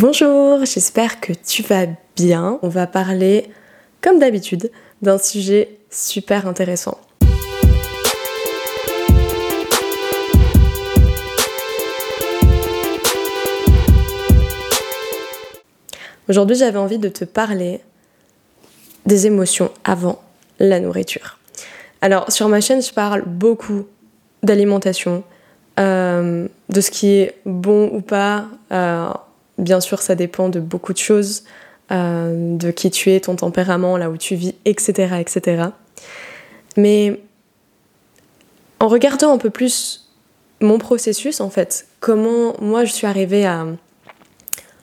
Bonjour, j'espère que tu vas bien. On va parler, comme d'habitude, d'un sujet super intéressant. Aujourd'hui, j'avais envie de te parler des émotions avant la nourriture. Alors, sur ma chaîne, je parle beaucoup d'alimentation, euh, de ce qui est bon ou pas. Euh, bien sûr, ça dépend de beaucoup de choses, euh, de qui tu es, ton tempérament, là où tu vis, etc., etc. Mais en regardant un peu plus mon processus, en fait, comment moi je suis arrivée à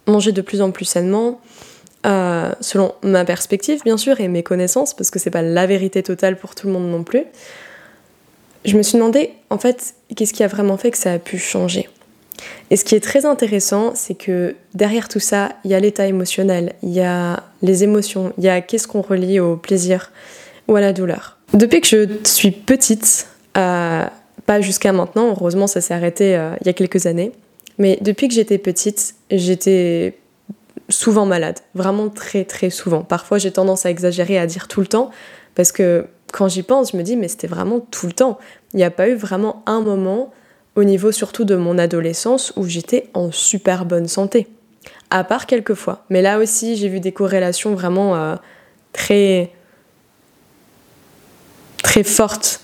manger de plus en plus sainement, euh, selon ma perspective bien sûr et mes connaissances, parce que c'est pas la vérité totale pour tout le monde non plus, je me suis demandé en fait qu'est-ce qui a vraiment fait que ça a pu changer? Et ce qui est très intéressant, c'est que derrière tout ça, il y a l'état émotionnel, il y a les émotions, il y a qu'est-ce qu'on relie au plaisir ou à la douleur. Depuis que je suis petite, euh, pas jusqu'à maintenant, heureusement ça s'est arrêté euh, il y a quelques années, mais depuis que j'étais petite, j'étais souvent malade, vraiment très très souvent. Parfois j'ai tendance à exagérer, à dire tout le temps, parce que quand j'y pense, je me dis mais c'était vraiment tout le temps. Il n'y a pas eu vraiment un moment au niveau surtout de mon adolescence où j'étais en super bonne santé. À part quelques fois. Mais là aussi j'ai vu des corrélations vraiment euh, très très fortes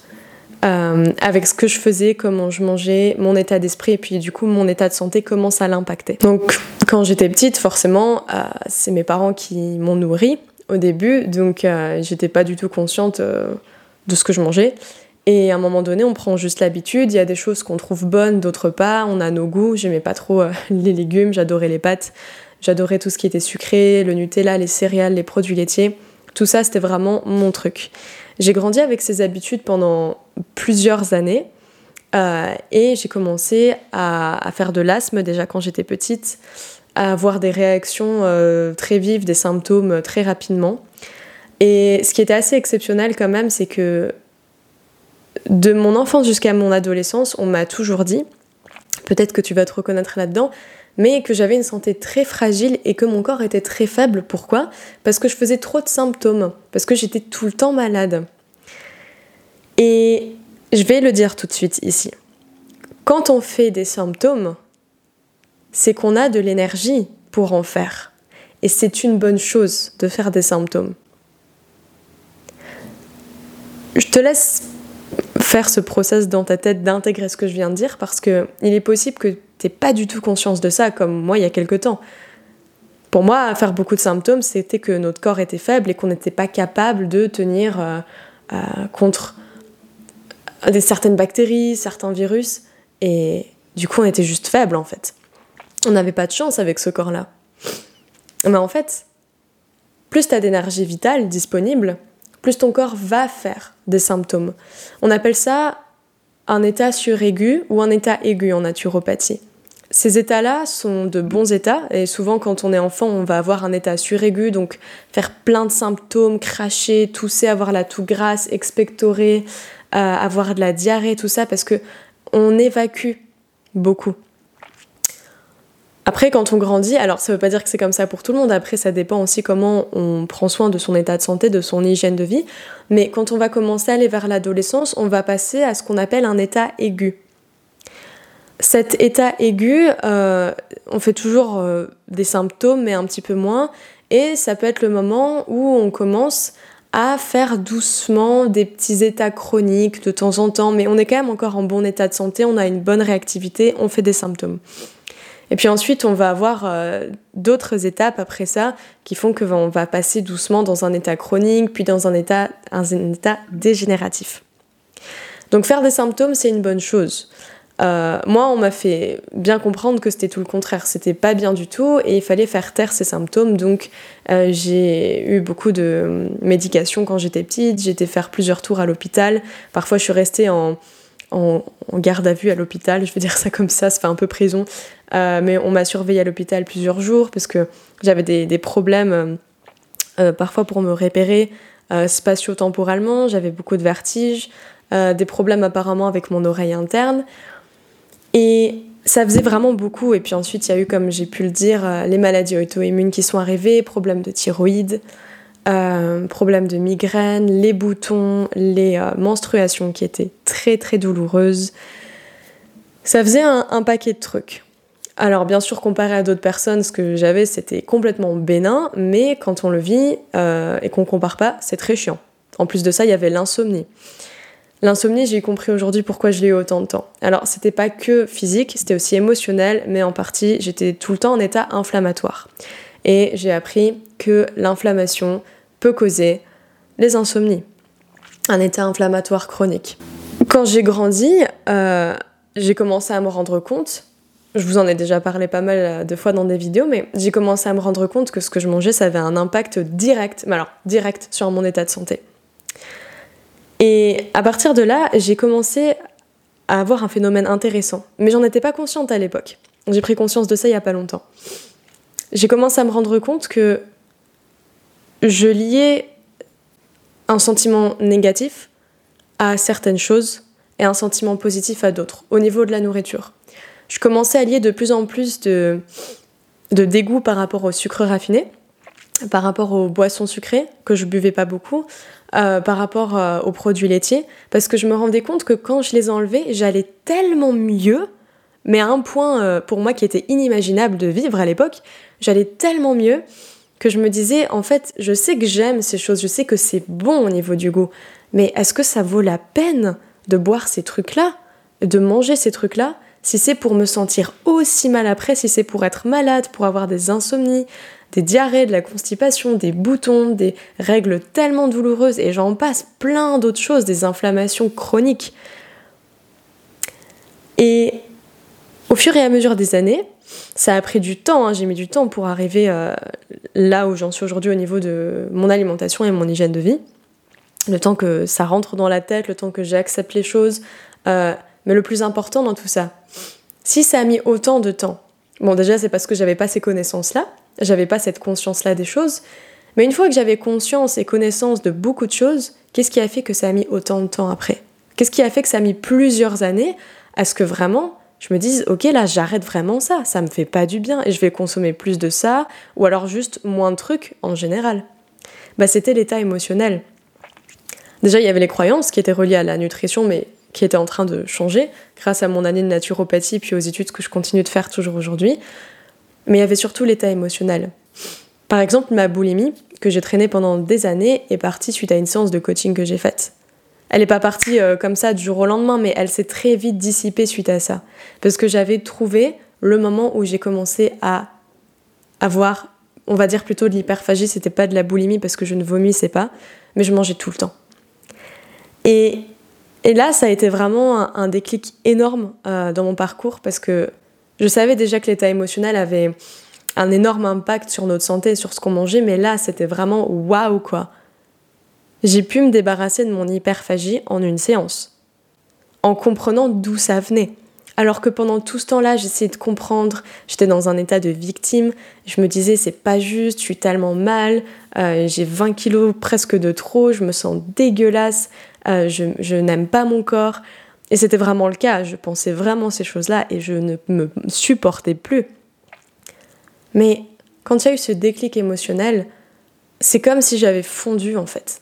euh, avec ce que je faisais, comment je mangeais, mon état d'esprit et puis du coup mon état de santé, comment ça l'impactait. Donc quand j'étais petite, forcément, euh, c'est mes parents qui m'ont nourri au début, donc j'étais pas du tout consciente de ce que je mangeais. Et à un moment donné, on prend juste l'habitude. Il y a des choses qu'on trouve bonnes, d'autres pas. On a nos goûts. J'aimais pas trop les légumes, j'adorais les pâtes, j'adorais tout ce qui était sucré, le Nutella, les céréales, les produits laitiers. Tout ça, c'était vraiment mon truc. J'ai grandi avec ces habitudes pendant plusieurs années euh, et j'ai commencé à, faire de l'asthme déjà quand j'étais petite, à avoir des réactions euh, très vives, des symptômes très rapidement. Et ce qui était assez exceptionnel quand même, c'est que de mon enfance jusqu'à mon adolescence, on m'a toujours dit, peut-être que tu vas te reconnaître là-dedans, mais que j'avais une santé très fragile et que mon corps était très faible. Pourquoi? Parce que je faisais trop de symptômes, parce que j'étais tout le temps malade. Et je vais le dire tout de suite ici. Quand on fait des symptômes, c'est qu'on a de l'énergie pour en faire. Et c'est une bonne chose de faire des symptômes. Je te laisse faire ce process dans ta tête d'intégrer ce que je viens de dire parce que il est possible que t'es pas du tout conscience de ça comme moi il y a quelque temps. Pour moi, faire beaucoup de symptômes, c'était que notre corps était faible et qu'on n'était pas capable de tenir euh, euh, contre des certaines bactéries, certains virus, et du coup on était juste faible en fait. On n'avait pas de chance avec ce corps-là. Mais en fait, plus tu as d'énergie vitale disponible, plus ton corps va faire des symptômes. On appelle ça un état suraigu ou un état aigu en naturopathie. Ces états-là sont de bons états et souvent quand on est enfant, on va avoir un état suraigu, donc faire plein de symptômes, cracher, tousser, avoir la toux grasse, expectorer, euh, avoir de la diarrhée, tout ça parce que on évacue beaucoup. Après, quand on grandit, alors ça veut pas dire que c'est comme ça pour tout le monde, après ça dépend aussi comment on prend soin de son état de santé, de son hygiène de vie, mais quand on va commencer à aller vers l'adolescence, on va passer à ce qu'on appelle un état aigu. Cet état aigu, euh, on fait toujours euh, des symptômes, mais un petit peu moins, et ça peut être le moment où on commence à faire doucement des petits états chroniques de temps en temps, mais on est quand même encore en bon état de santé, on a une bonne réactivité, on fait des symptômes. Et puis ensuite, on va avoir euh, d'autres étapes après ça qui font que on va passer doucement dans un état chronique, puis dans un état, un état dégénératif. Donc faire des symptômes, c'est une bonne chose. Euh, moi, on m'a fait bien comprendre que c'était tout le contraire, c'était pas bien du tout et il fallait faire taire ces symptômes. Donc, euh, j'ai eu beaucoup de médication quand j'étais petite, été faire plusieurs tours à l'hôpital. Parfois, je suis restée en, en, garde à vue à l'hôpital, je veux dire ça comme ça, ça fait un peu prison. Euh, mais on m'a surveillée à l'hôpital plusieurs jours parce que j'avais des, problèmes euh, euh, parfois pour me repérer spatio-temporellement, j'avais beaucoup de vertiges, des problèmes apparemment avec mon oreille interne. Et ça faisait vraiment beaucoup. Et puis ensuite, il y a eu, comme j'ai pu le dire, les maladies auto-immunes qui sont arrivées, problèmes de thyroïde, euh, problèmes de migraine, les boutons, les euh, menstruations qui étaient très très douloureuses. Ça faisait un, paquet de trucs. Alors bien sûr, comparé à d'autres personnes, ce que j'avais, c'était complètement bénin, mais quand on le vit et qu'on compare pas, c'est très chiant. En plus de ça, il y avait l'insomnie. L'insomnie, j'ai compris aujourd'hui pourquoi je l'ai eu autant de temps. Alors, c'était pas que physique, c'était aussi émotionnel, mais en partie, j'étais tout le temps en état inflammatoire. Et j'ai appris que l'inflammation peut causer les insomnies, un état inflammatoire chronique. Quand j'ai grandi, euh, j'ai commencé à me rendre compte, je vous en ai déjà parlé pas mal de fois dans des vidéos, mais j'ai commencé à me rendre compte que ce que je mangeais, ça avait un impact direct, mais alors direct sur mon état de santé. Et à partir de là, j'ai commencé à avoir un phénomène intéressant. Mais j'en étais pas consciente à l'époque. J'ai pris conscience de ça il y a pas longtemps. J'ai commencé à me rendre compte que je liais un sentiment négatif à certaines choses et un sentiment positif à d'autres, au niveau de la nourriture. Je commençais à lier de plus en plus de, de dégoût par rapport au sucre raffiné, par rapport aux boissons sucrées, que je buvais pas beaucoup, euh, par rapport euh, aux produits laitiers, parce que je me rendais compte que quand je les enlevais, j'allais tellement mieux, mais à un point euh, pour moi qui était inimaginable de vivre à l'époque, j'allais tellement mieux que je me disais, en fait, je sais que j'aime ces choses, je sais que c'est bon au niveau du goût, mais est-ce que ça vaut la peine de boire ces trucs-là, de manger ces trucs-là, si c'est pour me sentir aussi mal après, si c'est pour être malade, pour avoir des insomnies, des diarrhées, de la constipation, des boutons, des règles tellement douloureuses et j'en passe plein d'autres choses, des inflammations chroniques. Et au fur et à mesure des années, ça a pris du temps, hein, j'ai mis du temps pour arriver euh, là où j'en suis aujourd'hui au niveau de mon alimentation et mon hygiène de vie. Le temps que ça rentre dans la tête, le temps que j'accepte les choses. Euh, mais le plus important dans tout ça, si ça a mis autant de temps, bon déjà c'est parce que j'avais pas ces connaissances-là, j'avais pas cette conscience-là des choses. Mais une fois que j'avais conscience et connaissance de beaucoup de choses, qu'est-ce qui a fait que ça a mis autant de temps après? Qu'est-ce qui a fait que ça a mis plusieurs années à ce que vraiment je me dise ok là j'arrête vraiment ça, ça me fait pas du bien et je vais consommer plus de ça ou alors juste moins de trucs en général. Bah c'était l'état émotionnel. Déjà il y avait les croyances qui étaient reliées à la nutrition mais qui étaient en train de changer grâce à mon année de naturopathie puis aux études que je continue de faire toujours aujourd'hui mais il y avait surtout l'état émotionnel. Par exemple, ma boulimie, que j'ai traînée pendant des années, est partie suite à une séance de coaching que j'ai faite. Elle n'est pas partie euh, comme ça du jour au lendemain, mais elle s'est très vite dissipée suite à ça. Parce que j'avais trouvé le moment où j'ai commencé à avoir, on va dire plutôt de l'hyperphagie, c'était pas de la boulimie parce que je ne vomissais pas, mais je mangeais tout le temps. Et, et là, ça a été vraiment un, déclic énorme euh, dans mon parcours parce que je savais déjà que l'état émotionnel avait un énorme impact sur notre santé, sur ce qu'on mangeait, mais là, c'était vraiment waouh quoi. J'ai pu me débarrasser de mon hyperphagie en une séance, en comprenant d'où ça venait. Alors que pendant tout ce temps-là, j'essayais de comprendre, j'étais dans un état de victime, je me disais c'est pas juste, je suis tellement mal, euh, j'ai 20 kilos presque de trop, je me sens dégueulasse, euh, je n'aime pas mon corps, et c'était vraiment le cas, je pensais vraiment ces choses-là et je ne me supportais plus. Mais quand il y a eu ce déclic émotionnel, c'est comme si j'avais fondu en fait.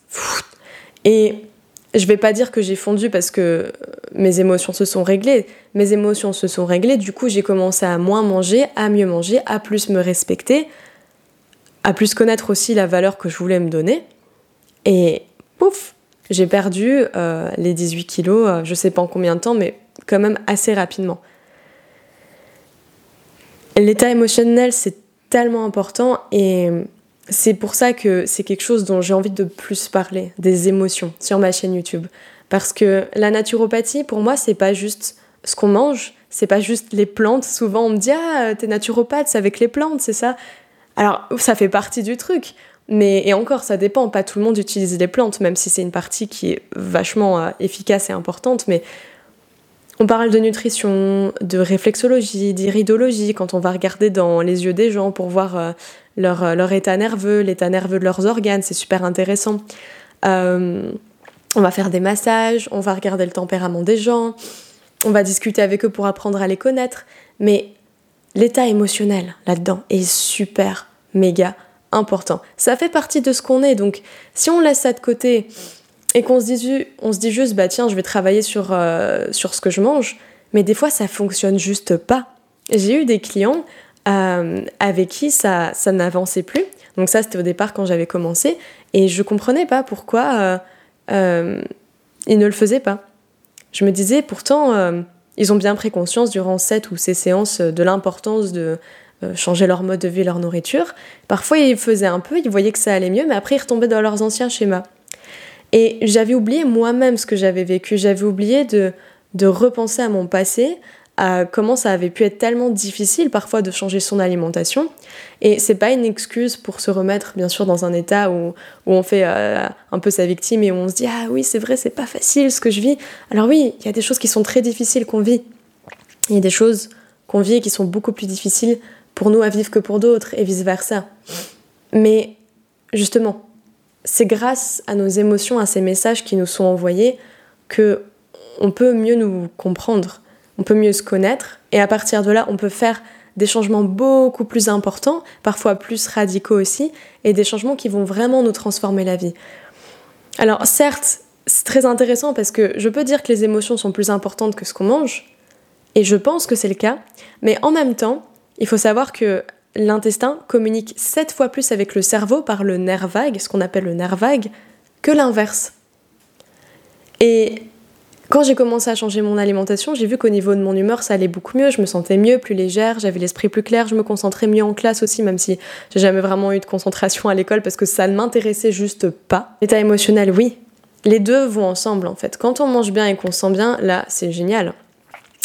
Et je vais pas dire que j'ai fondu parce que mes émotions se sont réglées. Mes émotions se sont réglées, du coup j'ai commencé à moins manger, à mieux manger, à plus me respecter, à plus connaître aussi la valeur que je voulais me donner. Et pouf, j'ai perdu euh, les 18 kilos, euh, je sais pas en combien de temps, mais quand même assez rapidement. L'état émotionnel, c'est tellement important et c'est pour ça que c'est quelque chose dont j'ai envie de plus parler, des émotions, sur ma chaîne YouTube. Parce que la naturopathie, pour moi, c'est pas juste ce qu'on mange, c'est pas juste les plantes. Souvent, on me dit Ah, t'es naturopathe, c'est avec les plantes, c'est ça. Alors, ça fait partie du truc. Mais et encore, ça dépend. Pas tout le monde utilise les plantes, même si c'est une partie qui est vachement euh, efficace et importante. Mais on parle de nutrition, de réflexologie, d'iridologie, quand on va regarder dans les yeux des gens pour voir euh, leur, euh, leur, état nerveux, l'état nerveux de leurs organes, c'est super intéressant. on va faire des massages, on va regarder le tempérament des gens, on va discuter avec eux pour apprendre à les connaître. mais l'état émotionnel là-dedans est super, méga important. Ça fait partie de ce qu'on est, donc si on laisse ça de côté et qu'on se dit, se dit juste, bah tiens, je vais travailler sur, euh, sur ce que je mange, mais des fois ça fonctionne juste pas. J'ai eu des clients euh, avec qui ça, ça n'avançait plus. Donc ça, c'était au départ quand j'avais commencé, et je comprenais pas pourquoi euh, ils ne le faisaient pas. Je me disais, pourtant, ils ont bien pris conscience durant cette ou ces séances de l'importance de changer leur mode de vie, leur nourriture. Parfois, ils faisaient un peu, ils voyaient que ça allait mieux, mais après, ils retombaient dans leurs anciens schémas. Et j'avais oublié moi-même ce que j'avais vécu. J'avais oublié de, de repenser à mon passé, à comment ça avait pu être tellement difficile parfois de changer son alimentation. Et c'est pas une excuse pour se remettre, bien sûr, dans un état où, où on fait euh, un peu sa victime et où on se dit Ah oui, c'est vrai, c'est pas facile ce que je vis. Alors oui, il y a des choses qui sont très difficiles qu'on vit. Il y a des choses qu'on vit qui sont beaucoup plus difficiles pour nous à vivre que pour d'autres et vice-versa. Mais justement, c'est grâce à nos émotions, à ces messages qui nous sont envoyés, que on peut mieux nous comprendre, on peut mieux se connaître, et à partir de là, on peut faire des changements beaucoup plus importants, parfois plus radicaux aussi, et des changements qui vont vraiment nous transformer la vie. Alors certes, c'est très intéressant parce que je peux dire que les émotions sont plus importantes que ce qu'on mange, et je pense que c'est le cas, mais en même temps, il faut savoir que l'intestin communique 7 fois plus avec le cerveau par le nerf vague, ce qu'on appelle le nerf vague, que l'inverse. Et quand j'ai commencé à changer mon alimentation, j'ai vu qu'au niveau de mon humeur, ça allait beaucoup mieux, je me sentais mieux, plus légère, j'avais l'esprit plus clair, je me concentrais mieux en classe aussi, même si j'ai jamais vraiment eu de concentration à l'école parce que ça ne m'intéressait juste pas. L'état émotionnel, oui. Les deux vont ensemble en fait. Quand on mange bien et qu'on se sent bien, là, c'est génial.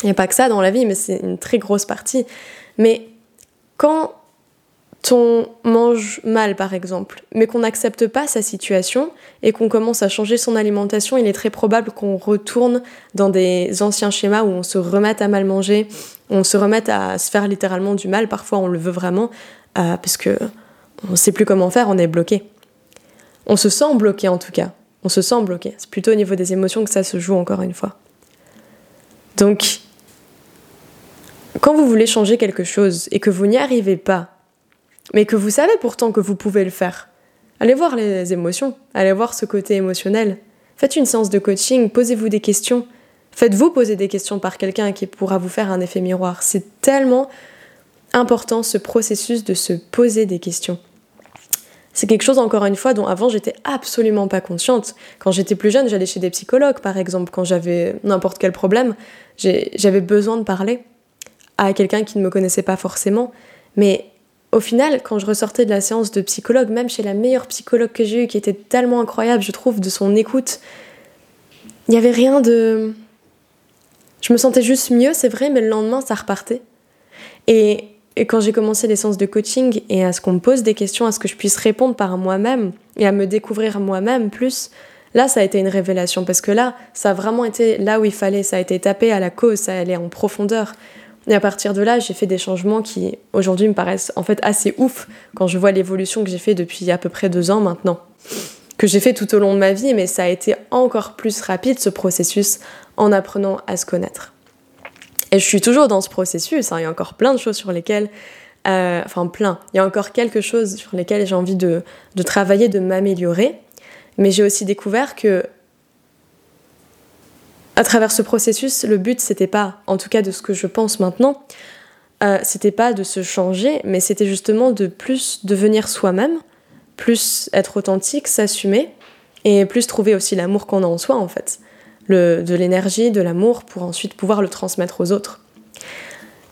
Il n'y a pas que ça dans la vie, mais c'est une très grosse partie. Mais quand on mange mal par exemple, mais qu'on n'accepte pas sa situation et qu'on commence à changer son alimentation, il est très probable qu'on retourne dans des anciens schémas où on se remette à mal manger, on se remette à se faire littéralement du mal, parfois on le veut vraiment, euh, parce que on ne sait plus comment faire, on est bloqué. On se sent bloqué en tout cas, on se sent bloqué. C'est plutôt au niveau des émotions que ça se joue encore une fois. Donc, quand vous voulez changer quelque chose et que vous n'y arrivez pas, mais que vous savez pourtant que vous pouvez le faire. Allez voir les émotions, allez voir ce côté émotionnel. Faites une séance de coaching, posez-vous des questions. Faites-vous poser des questions par quelqu'un qui pourra vous faire un effet miroir. C'est tellement important ce processus de se poser des questions. C'est quelque chose, encore une fois, dont avant j'étais absolument pas consciente. Quand j'étais plus jeune, j'allais chez des psychologues, par exemple, quand j'avais n'importe quel problème, j'avais besoin de parler à quelqu'un qui ne me connaissait pas forcément. Mais au final, quand je ressortais de la séance de psychologue, même chez la meilleure psychologue que j'ai eue, qui était tellement incroyable, je trouve, de son écoute, il n'y avait rien de. Je me sentais juste mieux, c'est vrai, mais le lendemain, ça repartait. Et, quand j'ai commencé les séances de coaching et à ce qu'on me pose des questions, à ce que je puisse répondre par moi-même et à me découvrir moi-même plus, là, ça a été une révélation parce que là, ça a vraiment été là où il fallait, ça a été tapé à la cause, ça allait en profondeur. Et à partir de là, j'ai fait des changements qui aujourd'hui me paraissent en fait assez ouf quand je vois l'évolution que j'ai fait depuis à peu près deux ans maintenant. Que j'ai fait tout au long de ma vie, mais ça a été encore plus rapide ce processus en apprenant à se connaître. Et je suis toujours dans ce processus, hein. il y a encore plein de choses sur lesquelles, euh, enfin plein, il y a encore quelque chose sur lesquelles j'ai envie de travailler, de m'améliorer. Mais j'ai aussi découvert que à travers ce processus, le but, c'était pas, en tout cas de ce que je pense maintenant, euh, c'était pas de se changer, mais c'était justement de plus devenir soi-même, plus être authentique, s'assumer, et plus trouver aussi l'amour qu'on a en soi, en fait. De l'énergie, de l'amour, pour ensuite pouvoir le transmettre aux autres.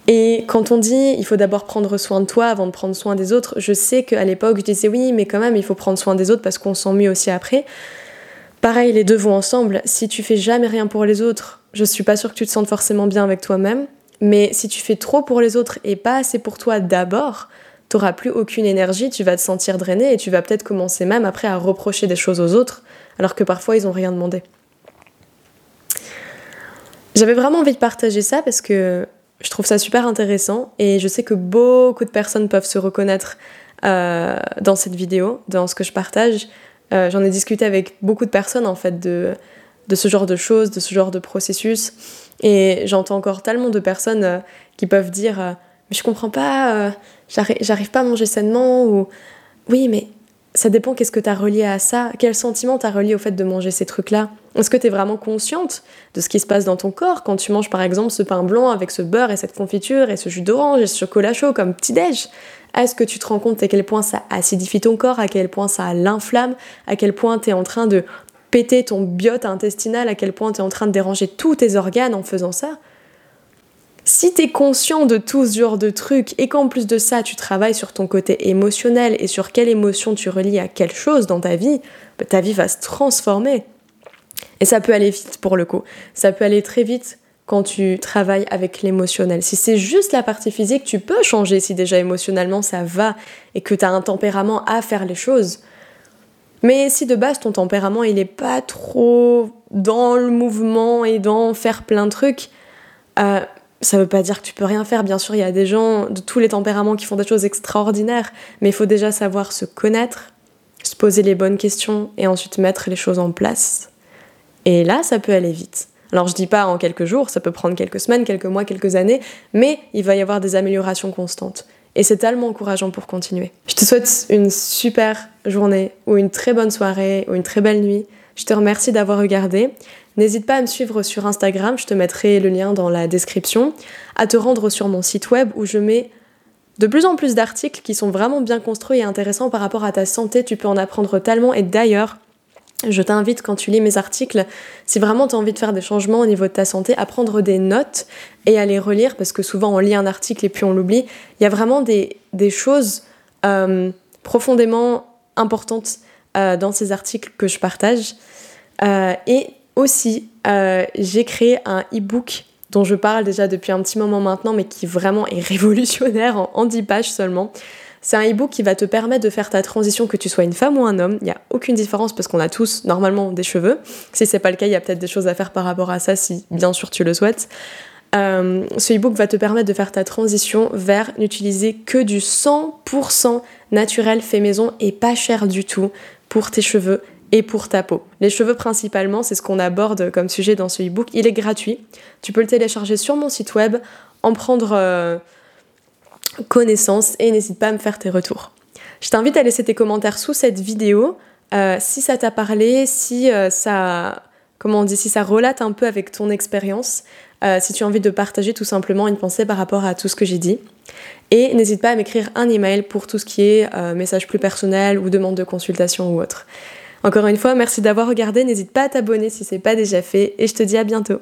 Et quand on dit il faut d'abord prendre soin de toi avant de prendre soin des autres, je sais qu'à l'époque je disais oui, mais quand même il faut prendre soin des autres parce qu'on sent mieux aussi après. Pareil, les deux vont ensemble. Si tu fais jamais rien pour les autres, je suis pas sûre que tu te sentes forcément bien avec toi-même. Mais si tu fais trop pour les autres et pas assez pour toi d'abord, t'auras plus aucune énergie, tu vas te sentir drainé et tu vas peut-être commencer même après à reprocher des choses aux autres, alors que parfois ils ont rien demandé. J'avais vraiment envie de partager ça parce que je trouve ça super intéressant et je sais que beaucoup de personnes peuvent se reconnaître euh, dans cette vidéo, dans ce que je partage. Euh, j'en ai discuté avec beaucoup de personnes en fait de, de ce genre de choses, de ce genre de processus. Et j'entends encore tellement de personnes euh, qui peuvent dire euh, Mais je comprends pas, j'arrive pas à manger sainement, ou Oui, mais ça dépend qu'est-ce que tu as relié à ça, quel sentiment tu as relié au fait de manger ces trucs-là? Est-ce que tu es vraiment consciente de ce qui se passe dans ton corps quand tu manges par exemple ce pain blanc avec ce beurre et cette confiture et ce jus d'orange et ce chocolat chaud comme petit-déj Est-ce que tu te rends compte à quel point ça acidifie ton corps, à quel point ça l'inflamme, à quel point tu es en train de péter ton biote intestinal, à quel point tu es en train de déranger tous tes organes en faisant ça si tu es conscient de tout ce genre de trucs et qu'en plus de ça, tu travailles sur ton côté émotionnel et sur quelle émotion tu relis à quelle chose dans ta vie, bah, ta vie va se transformer. Et ça peut aller vite pour le coup. Ça peut aller très vite quand tu travailles avec l'émotionnel. Si c'est juste la partie physique, tu peux changer si déjà émotionnellement ça va et que tu as un tempérament à faire les choses. Mais si de base ton tempérament il est pas trop dans le mouvement et dans faire plein de trucs, euh, ça veut pas dire que tu peux rien faire. Bien sûr, il y a des gens de tous les tempéraments qui font des choses extraordinaires, mais il faut déjà savoir se connaître, se poser les bonnes questions et ensuite mettre les choses en place. Et là, ça peut aller vite. Alors je dis pas en quelques jours, ça peut prendre quelques semaines, quelques mois, quelques années, mais il va y avoir des améliorations constantes. Et c'est tellement encourageant pour continuer. Je te souhaite une super journée ou une très bonne soirée ou une très belle nuit. Je te remercie d'avoir regardé. N'hésite pas à me suivre sur Instagram, je te mettrai le lien dans la description, à te rendre sur mon site web où je mets de plus en plus d'articles qui sont vraiment bien construits et intéressants par rapport à ta santé. Tu peux en apprendre tellement et d'ailleurs, je t'invite quand tu lis mes articles, si vraiment tu as envie de faire des changements au niveau de ta santé, à prendre des notes et à les relire parce que souvent on lit un article et puis on l'oublie. Il y a vraiment des, choses euh, profondément importantes euh, dans ces articles que je partage. Euh, et aussi, j'ai créé un e-book dont je parle déjà depuis un petit moment maintenant, mais qui vraiment est révolutionnaire en, en 10 pages seulement. C'est un e-book qui va te permettre de faire ta transition, que tu sois une femme ou un homme. Il n'y a aucune différence parce qu'on a tous normalement des cheveux. Si c'est pas le cas, il y a peut-être des choses à faire par rapport à ça, si bien sûr tu le souhaites. Euh, ce e-book va te permettre de faire ta transition vers n'utiliser que du 100% naturel fait maison et pas cher du tout pour tes cheveux et pour ta peau. Les cheveux principalement, c'est ce qu'on aborde comme sujet dans ce e-book. Il est gratuit. Tu peux le télécharger sur mon site web, en prendre euh, connaissance et n'hésite pas à me faire tes retours. Je t'invite à laisser tes commentaires sous cette vidéo euh, si ça t'a parlé, si euh, ça comment on dit, si ça relate un peu avec ton expérience, si tu as envie de partager tout simplement une pensée par rapport à tout ce que j'ai dit. Et n'hésite pas à m'écrire un email pour tout ce qui est message plus personnel ou demande de consultation ou autre. Encore une fois, merci d'avoir regardé, n'hésite pas à t'abonner si c'est pas déjà fait et je te dis à bientôt.